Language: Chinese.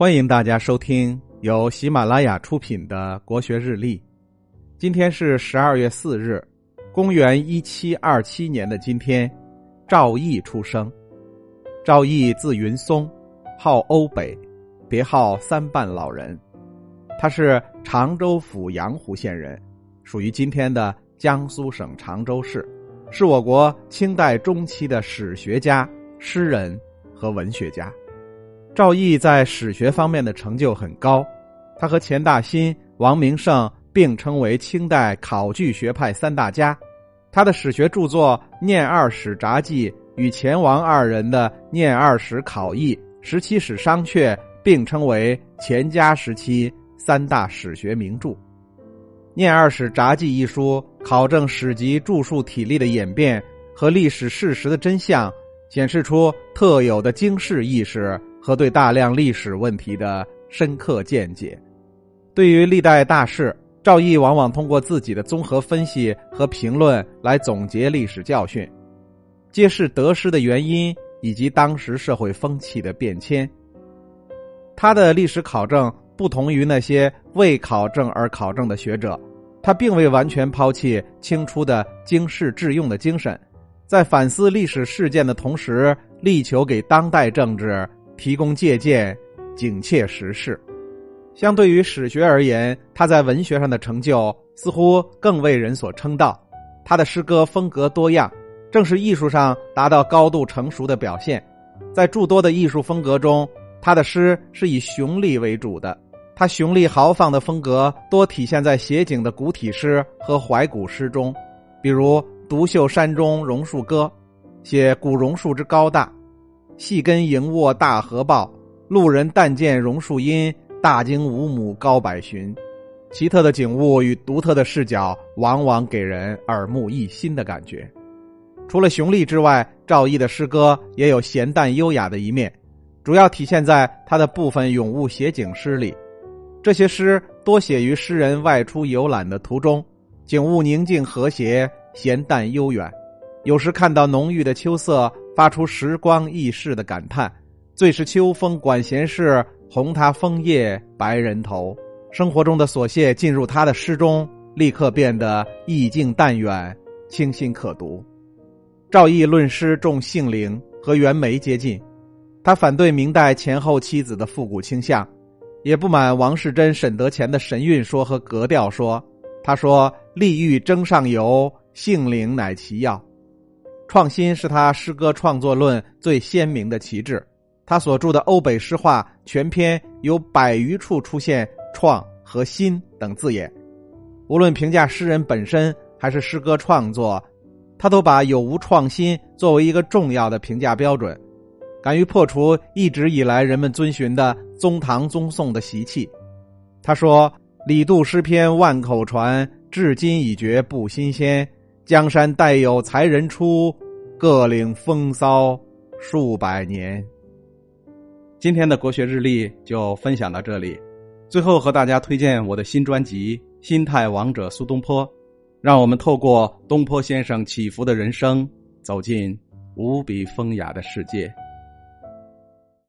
欢迎大家收听由喜马拉雅出品的《国学日历》。今天是十二月四日，公元一七二七年的今天，赵翼出生。赵翼字云松，号欧北，别号三半老人。他是常州府阳湖县人，属于今天的江苏省常州市，是我国清代中期的史学家、诗人和文学家。赵翼在史学方面的成就很高，他和钱大新、王明胜并称为清代考据学派三大家。他的史学著作《念二史札记》与钱王二人的《念二史考异》《十七史商榷》并称为钱家时期三大史学名著。《念二史札记》一书考证史籍著述体例的演变和历史事实的真相，显示出特有的经世意识。和对大量历史问题的深刻见解，对于历代大事，赵翼往往通过自己的综合分析和评论来总结历史教训，揭示得失的原因以及当时社会风气的变迁。他的历史考证不同于那些为考证而考证的学者，他并未完全抛弃清初的经世致用的精神，在反思历史事件的同时，力求给当代政治。提供借鉴，警切时事。相对于史学而言，他在文学上的成就似乎更为人所称道。他的诗歌风格多样，正是艺术上达到高度成熟的表现。在诸多的艺术风格中，他的诗是以雄丽为主的。他雄丽豪放的风格多体现在写景的古体诗和怀古诗中，比如《独秀山中榕树歌》，写古榕树之高大。细根迎卧大河抱，路人但见榕树阴，大惊五亩高百寻。奇特的景物与独特的视角，往往给人耳目一新的感觉。除了雄丽之外，赵翼的诗歌也有闲淡优雅的一面，主要体现在他的部分咏物写景诗里。这些诗多写于诗人外出游览的途中，景物宁静和谐，闲淡悠远。有时看到浓郁的秋色。发出时光易逝的感叹，最是秋风管闲事，红他枫叶白人头。生活中的琐屑进入他的诗中，立刻变得意境淡远，清新可读。赵翼论诗重性灵，和袁枚接近。他反对明代前后妻子的复古倾向，也不满王世贞、沈德潜的神韵说和格调说。他说：“立欲争上游，性灵乃其要。”创新是他诗歌创作论最鲜明的旗帜。他所著的《欧北诗话》全篇有百余处出现“创”和“新”等字眼。无论评价诗人本身还是诗歌创作，他都把有无创新作为一个重要的评价标准，敢于破除一直以来人们遵循的宗唐宗宋的习气。他说：“李杜诗篇万口传，至今已觉不新鲜。”江山代有才人出，各领风骚数百年。今天的国学日历就分享到这里，最后和大家推荐我的新专辑《心态王者苏东坡》，让我们透过东坡先生起伏的人生，走进无比风雅的世界。